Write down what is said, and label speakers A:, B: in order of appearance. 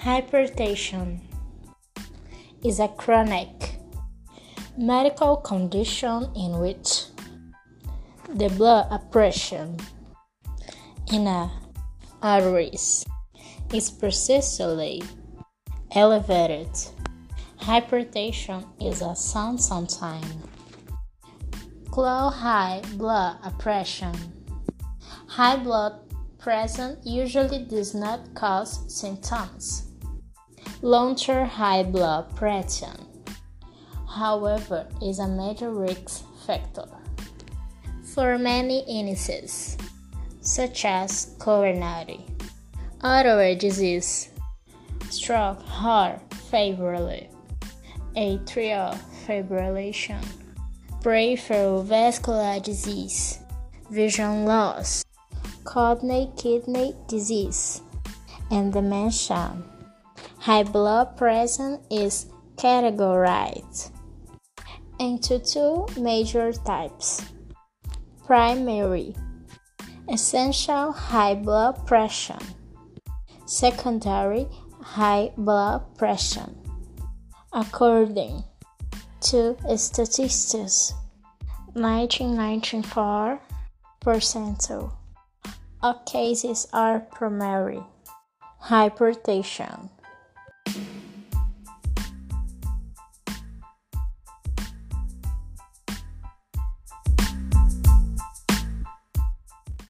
A: Hypertension is a chronic medical condition in which the blood pressure in a arteries is persistently elevated. Hypertension is a sign sometimes high blood pressure. High blood pressure usually does not cause symptoms. Long-term high blood pressure, however, is a major risk factor for many illnesses, such as coronary artery disease, stroke, heart failure, atrial fibrillation, peripheral vascular disease, vision loss, chronic kidney disease, and dementia. High blood pressure is categorized into two major types primary, essential high blood pressure, secondary high blood pressure. According to statistics, 1994 percent of cases are primary hypertension.